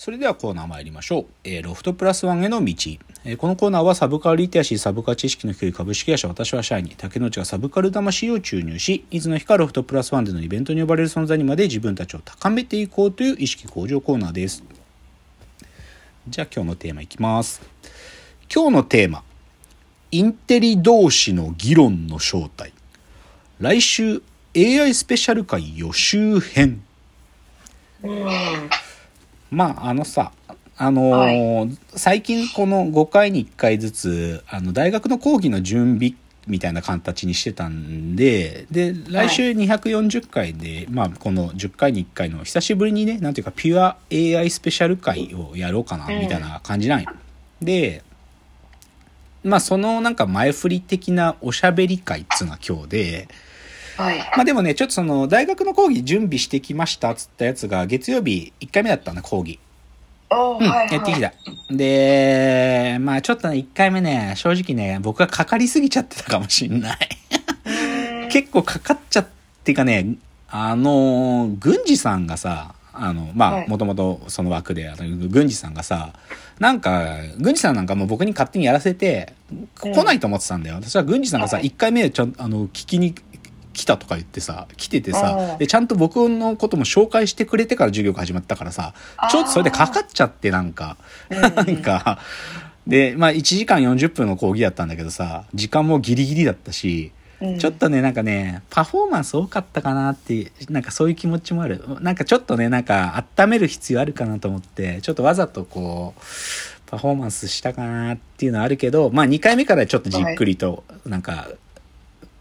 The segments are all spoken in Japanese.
それではコーナー参りましょう。えー、ロフトプラスワンへの道。えー、このコーナーはサブカルリテラシー、サブカル知識の低い株式会社私は社員に竹之内がサブカル魂を注入し、いつの日かロフトプラスワンでのイベントに呼ばれる存在にまで自分たちを高めていこうという意識向上コーナーです。じゃあ今日のテーマいきます。今日のテーマ。インテリ同士の議論の正体。来週 AI スペシャル回予習編。まああのさあのーはい、最近この5回に1回ずつあの大学の講義の準備みたいな形にしてたんでで来週240回で、はい、まあ、この10回に1回の久しぶりにねなんていうかピュア AI スペシャル回をやろうかなみたいな感じなんよ。うん、でまあそのなんか前振り的なおしゃべり会っつうのは今日で。はい、まあでもね、ちょっとその、大学の講義準備してきましたっつったやつが、月曜日1回目だったんだ、講義。うん、やってきた。で、まあちょっとね、1回目ね、正直ね、僕がかかりすぎちゃってたかもしんない。結構かかっちゃってかね、あの、郡司さんがさ、あの、まあ、もともとその枠で、あの、郡司さんがさ、なんか、郡司さんなんかもう僕に勝手にやらせて、来ないと思ってたんだよ。私は郡司さんがさ、1回目ちょあの、聞きに来たとか言ってさ、来ててさ、で、ちゃんと僕のことも紹介してくれてから授業が始まったからさ、ちょっとそれでかかっちゃってなんか、なんか、で、まあ1時間40分の講義だったんだけどさ、時間もギリギリだったし、ちょっとね、なんかね、パフォーマンス多かったかなって、なんかそういう気持ちもある。なんかちょっとね、なんか温める必要あるかなと思って、ちょっとわざとこう、パフォーマンスしたかなっていうのはあるけど、まあ2回目からちょっとじっくりと、なんか、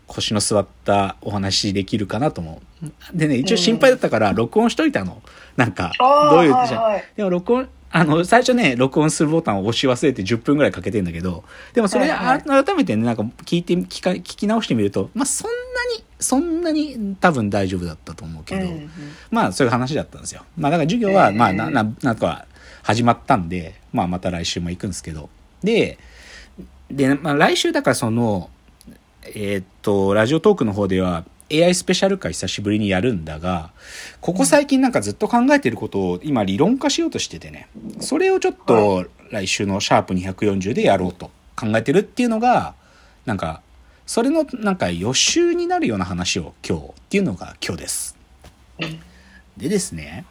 腰の座ったお話できるかなと思う。でね、一応心配だったから録音しといたの。なんか、どういう、じゃでも録音、あの、最初ね、録音するボタンを押し忘れて10分ぐらいかけてんだけど、でもそれ、改めてね、なんか聞いて、聞か、聞き直してみると、まあそんなに、そんなに多分大丈夫だったと思うけど、まあそういう話だったんですよ。まあだから授業は、まあな、な、なんか始まったんで、まあまた来週も行くんですけど、で、で、まあ来週だからその、えー、っと、ラジオトークの方では AI スペシャル回久しぶりにやるんだが、ここ最近なんかずっと考えてることを今理論化しようとしててね、それをちょっと来週のシャープ240でやろうと考えてるっていうのが、なんか、それのなんか予習になるような話を今日っていうのが今日です。でですね、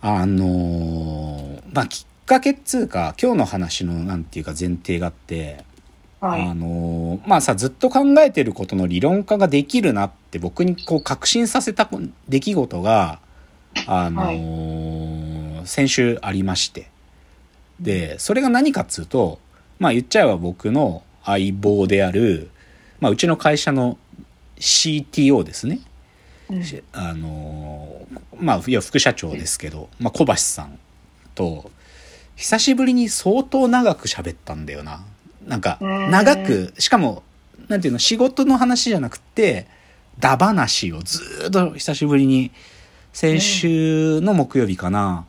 あのー、まあ、きっかけっつうか、今日の話のなんていうか前提があって、はい、あのまあさずっと考えてることの理論化ができるなって僕にこう確信させた出来事があのーはい、先週ありまして。でそれが何かっつうとまあ言っちゃえば僕の相棒である、まあ、うちの会社の CTO ですね、うん、あのー、まあいや副社長ですけど、まあ、小橋さんと久しぶりに相当長く喋ったんだよななんか、長く、しかも、なんていうの、仕事の話じゃなくて、だ話をずっと久しぶりに、先週の木曜日かな、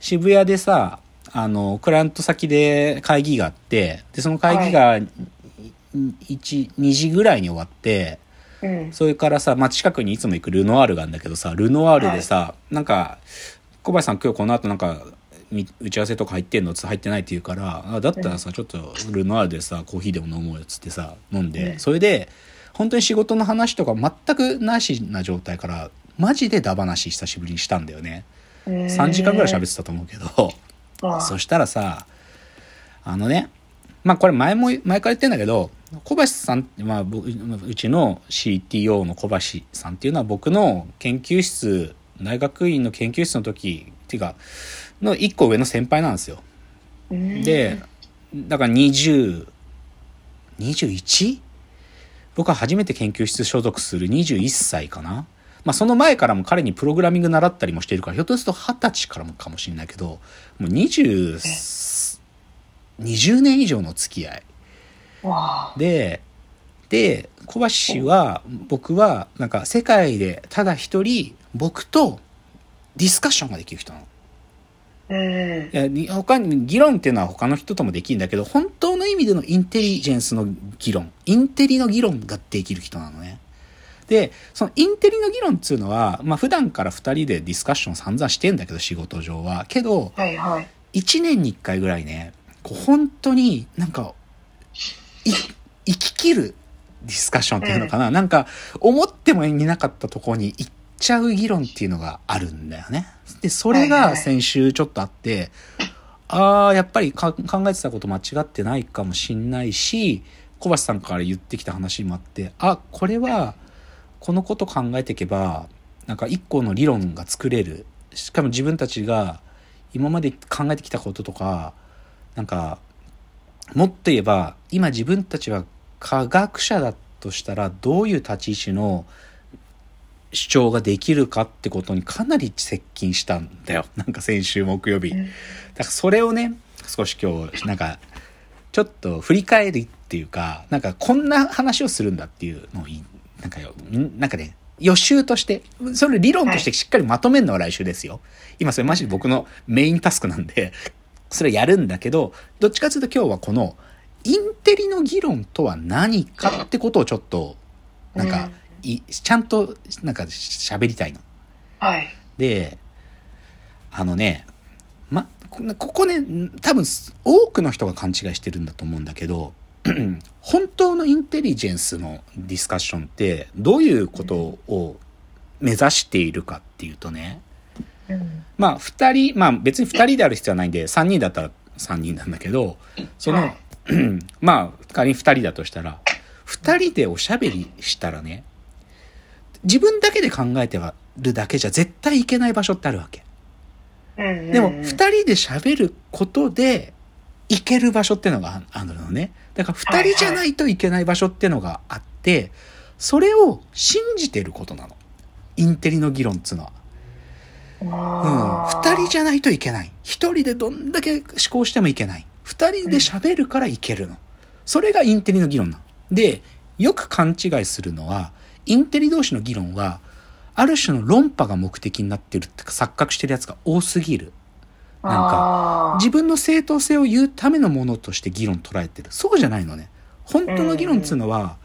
渋谷でさ、あの、クライアント先で会議があって、で、その会議が、1、2時ぐらいに終わって、うん、それからさ、まあ、近くにいつも行くルノワールがあるんだけどさ、ルノワールでさ、はい、なんか、小林さん今日この後なんか打ち合わせとか入ってんのつ入ってないって言うからあだったらさちょっとルノアールでさコーヒーでも飲もうよっつってさ飲んで、それで本当に仕事の話とか全くなしな状態からマジでダ話久しぶりにしたんだよね、3時間ぐらい喋ってたと思うけど。そしたらさあのねまあこれ前も前から言ってんだけど小橋さんまあ、うちの CTO の小橋さんっていうのは僕の研究室大学院の研究室の時っていうかの1個上の先輩なんですよ。で、だから20、21? 僕は初めて研究室所属する21歳かな。まあその前からも彼にプログラミング習ったりもしてるから、ひょっとすると20歳からもかもしれないけど、もう20、20年以上の付き合い。で、で、小橋は、僕は、なんか世界でただ一人、僕とディスカッションができる人なの。いや他に議論っていうのは他の人ともできるんだけど本当の意味でのインテリジェンスの議論。インテリの議論ができる人なのね。で、そのインテリの議論っつうのは、まあ普段から二人でディスカッション散々してんだけど、仕事上は。けど、はいはい。一年に一回ぐらいね、こう本当になんか、い、生き切るディスカッションっていうのかな、なんか、思ってもいなかったところに行っちゃう議論っていうのがあるんだよね。で、それが先週ちょっとあって、ああ、やっぱりか考えてたこと間違ってないかもしんないし、小橋さんから言ってきた話もあって、あ、これは、このこと考えていけば、なんか一個の理論が作れる。しかも自分たちが今まで考えてきたこととか、なんか、もっと言えば、今自分たちは科学者だとしたら、どういう立ち位置の主張ができるかってことにかなり接近したんだよ。なんか先週木曜日。だからそれをね、少し今日、なんか、ちょっと振り返るっていうか、なんかこんな話をするんだっていうのをなんかよ、ん？なんかね、予習として、それ理論としてしっかりまとめるのは来週ですよ。今それマジで僕のメインタスクなんで、それやるんだけど、どっちかというと今日はこの、インテリの議論とは何かってことをちょっと、なんか、いちゃんと、なんか喋りたいの。はい。で、あのね、ま、こここね、多分多くの人が勘違いしてるんだと思うんだけど、本当のインテリジェンスのディスカッションってどういうことを目指しているかっていうとね、うん。まあ二人、まあ別に二人である必要はないんで、三人だったら三人なんだけど、その、はい まあ仮に二人だとしたら、二人でおしゃべりしたらね、自分だけで考えてるだけじゃ絶対いけない場所ってあるわけ。うん。でも、うん二人で喋ることで、行ける場所ってのがあるのね。だから、二人じゃないといけない場所ってのがあって、それを信じてることなの。インテリの議論っつうのは。うん。二人じゃないといけない。一人でどんだけ思考してもいけない。二人で喋るからいけるの。それがインテリの議論なの。で、よく勘違いするのは、インテリ同士の議論は、ある種の論破が目的になってるってか錯覚してるやつが多すぎる。なんか自分の正当性を言うためのものとして議論捉えてる。そうじゃないのね。本当の議論っつうのは、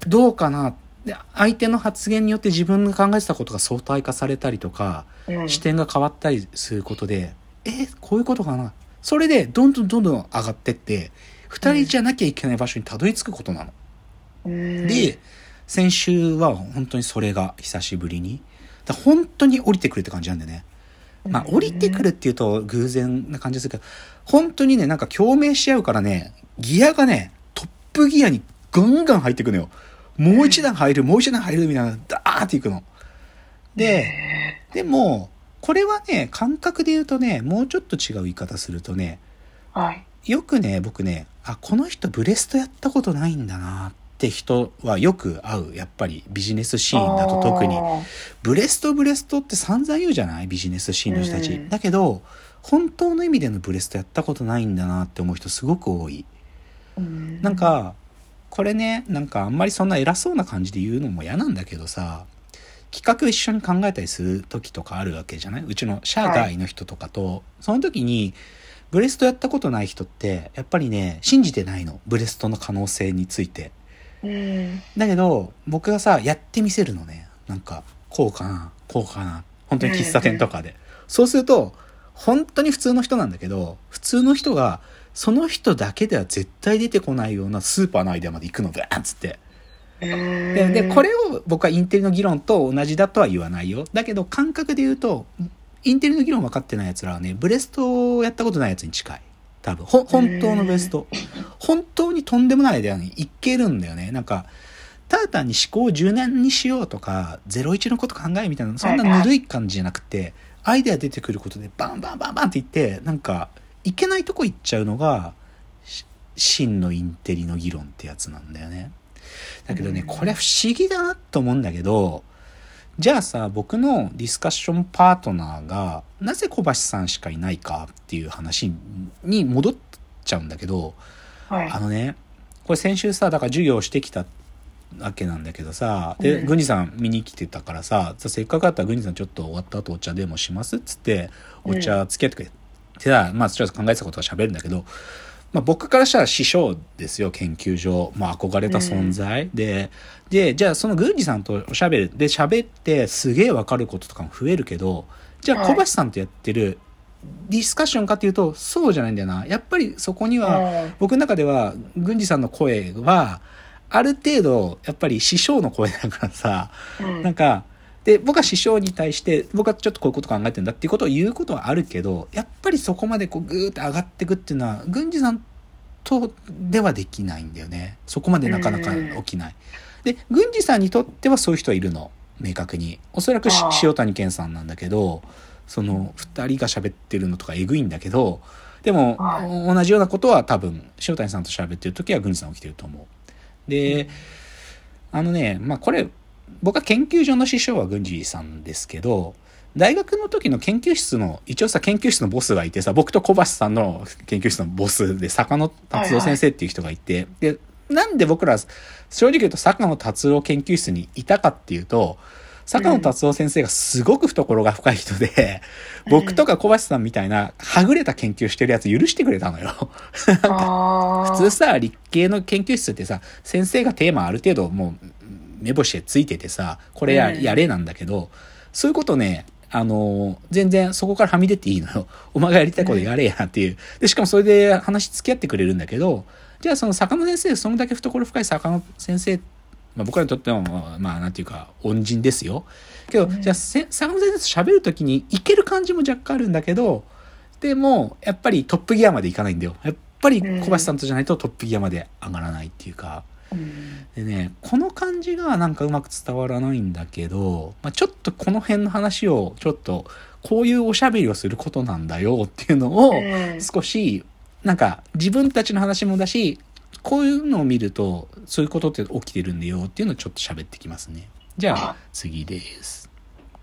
どうかな。で相手の発言によって自分が考えてたことが相対化されたりとか、うん視点が変わったりすることで、え、こういうことかな。それで、どんどんどんどん上がってって、二人じゃなきゃいけない場所にたどり着くことなの。うんで、先週は本当にそれが久しぶりに。だ本当に降りてくるって感じなんだよね。まあ、降りてくるっていうと偶然な感じですけど、本当にね、なんか共鳴し合うからね、ギアがね、トップギアにガンガン入っていくのよ。もう一段入る、もう一段入るみたいな、ダーっていくの。で、でも、これはね、感覚で言うとね、もうちょっと違う言い方するとね、はい。よくね、僕ね、あ、この人ブレストやったことないんだなって人はよく会う。やっぱりビジネスシーンだと特に。ブレストブレストって散々言うじゃない？ビジネスシーンの人たち。うんだけど、本当の意味でのブレストやったことないんだなって思う人すごく多い。うんなん、か、これね、なんかあんまりそんな偉そうな感じで言うのも嫌なんだけどさ、企画一緒に考えたりする時とかあるわけじゃない？うちの社外の人とかと、その時に、ブレストやったことない人って、やっぱりね、信じてないの。ブレストの可能性について。うん。だけど、僕がさ、やってみせるのね。なんか、こうかな、こうかな。本当に喫茶店とかで。そうすると、本当に普通の人なんだけど、普通の人が、その人だけでは絶対出てこないようなスーパーのアイデアまで行くの、ブーンっつって。で、で、これを僕はインテリの議論と同じだとは言わないよ。だけど、感覚で言うと、インテリの議論分かってない奴らはね、ブレストをやったことない奴に近い。多分。ほ、本当のブレスト。本当にとんでもないアイデアにいけるんだよね。なんか、ただ単に思考を柔軟にしようとか、01のこと考えみたいな、そんなぬるい感じじゃなくて、アイデア出てくることでバンバンバンバンっていって、なんか、いけないとこ行っちゃうのが、し真のインテリの議論ってやつなんだよね。だけどね、うんこれは不思議だなと思うんだけど、じゃあさ、僕のディスカッションパートナーが、なぜ小橋さんしかいないかっていう話に戻っちゃうんだけど、はいあ。のね、これ先週さ、だから授業をしてきたわけなんだけどさ、で、うん郡司さん見に来てたからさ、させっかくだったら郡司さんちょっと終わった後お茶でもしますっつって、お茶付き合ってくれてた、まあちょっと考えてたことは喋るんだけど、まあ、僕からしたら師匠ですよ、研究所。まあ、憧れた存在。うん、で、で、じゃあその郡司さんとおしゃべる。で、喋ってすげえわかることとかも増えるけど、じゃあ小橋さんとやってるディスカッションかっていうと、そうじゃないんだよな。やっぱりそこには、僕の中では、郡司さんの声は、ある程度、やっぱり師匠の声だからさ、うん、なんか、で、僕は師匠に対して、僕はちょっとこういうこと考えてんだっていうことを言うことはあるけど、やっぱりそこまでこうグーって上がっていくっていうのは、郡司さんとではできないんだよね。そこまでなかなか起きない。で、郡司さんにとってはそういう人はいるの。明確に。おそらく塩谷健さんなんだけど、その二人が喋ってるのとかえぐいんだけど、でも、同じようなことは多分、塩谷さんと喋ってる時は郡司さん起きてると思う。で、あのね、まあこれ、僕は研究所の師匠は郡司さんですけど、大学の時の研究室の、一応さ、研究室のボスがいてさ、僕と小橋さんの研究室のボスで、坂野達夫先生っていう人がいて、はいはい、で、なんで僕ら、正直言うと坂野達夫研究室にいたかっていうと、坂野達夫先生がすごく懐が深い人で、うん、僕とか小橋さんみたいな、はぐれた研究してるやつ許してくれたのよ。普通さ、理系の研究室ってさ、先生がテーマある程度もう、目星でついててさ、これや,、やれなんだけど、そういうことね、あの、全然そこからはみ出ていいのよ。お前がやりたいことやれやっていう。で、しかもそれで話付き合ってくれるんだけど、じゃあその坂野先生、そのだけ懐深い坂野先生まあ、僕らにとっても、まあ、なんていうか、恩人ですよ。けど、うん、じゃあ、坂本先生と喋るときに、いける感じも若干あるんだけど、でも、やっぱりトップギアまでいかないんだよ。やっぱり小橋さんとじゃないとトップギアまで上がらないっていうか。うん、でね、この感じがなんかうまく伝わらないんだけど、まあ、ちょっとこの辺の話を、ちょっと、こういうおしゃべりをすることなんだよっていうのを、少し、なんか自分たちの話もだし、こういうのを見ると、そういうことって起きてるんだよっていうのをちょっと喋ってきますね。じゃあ、次です。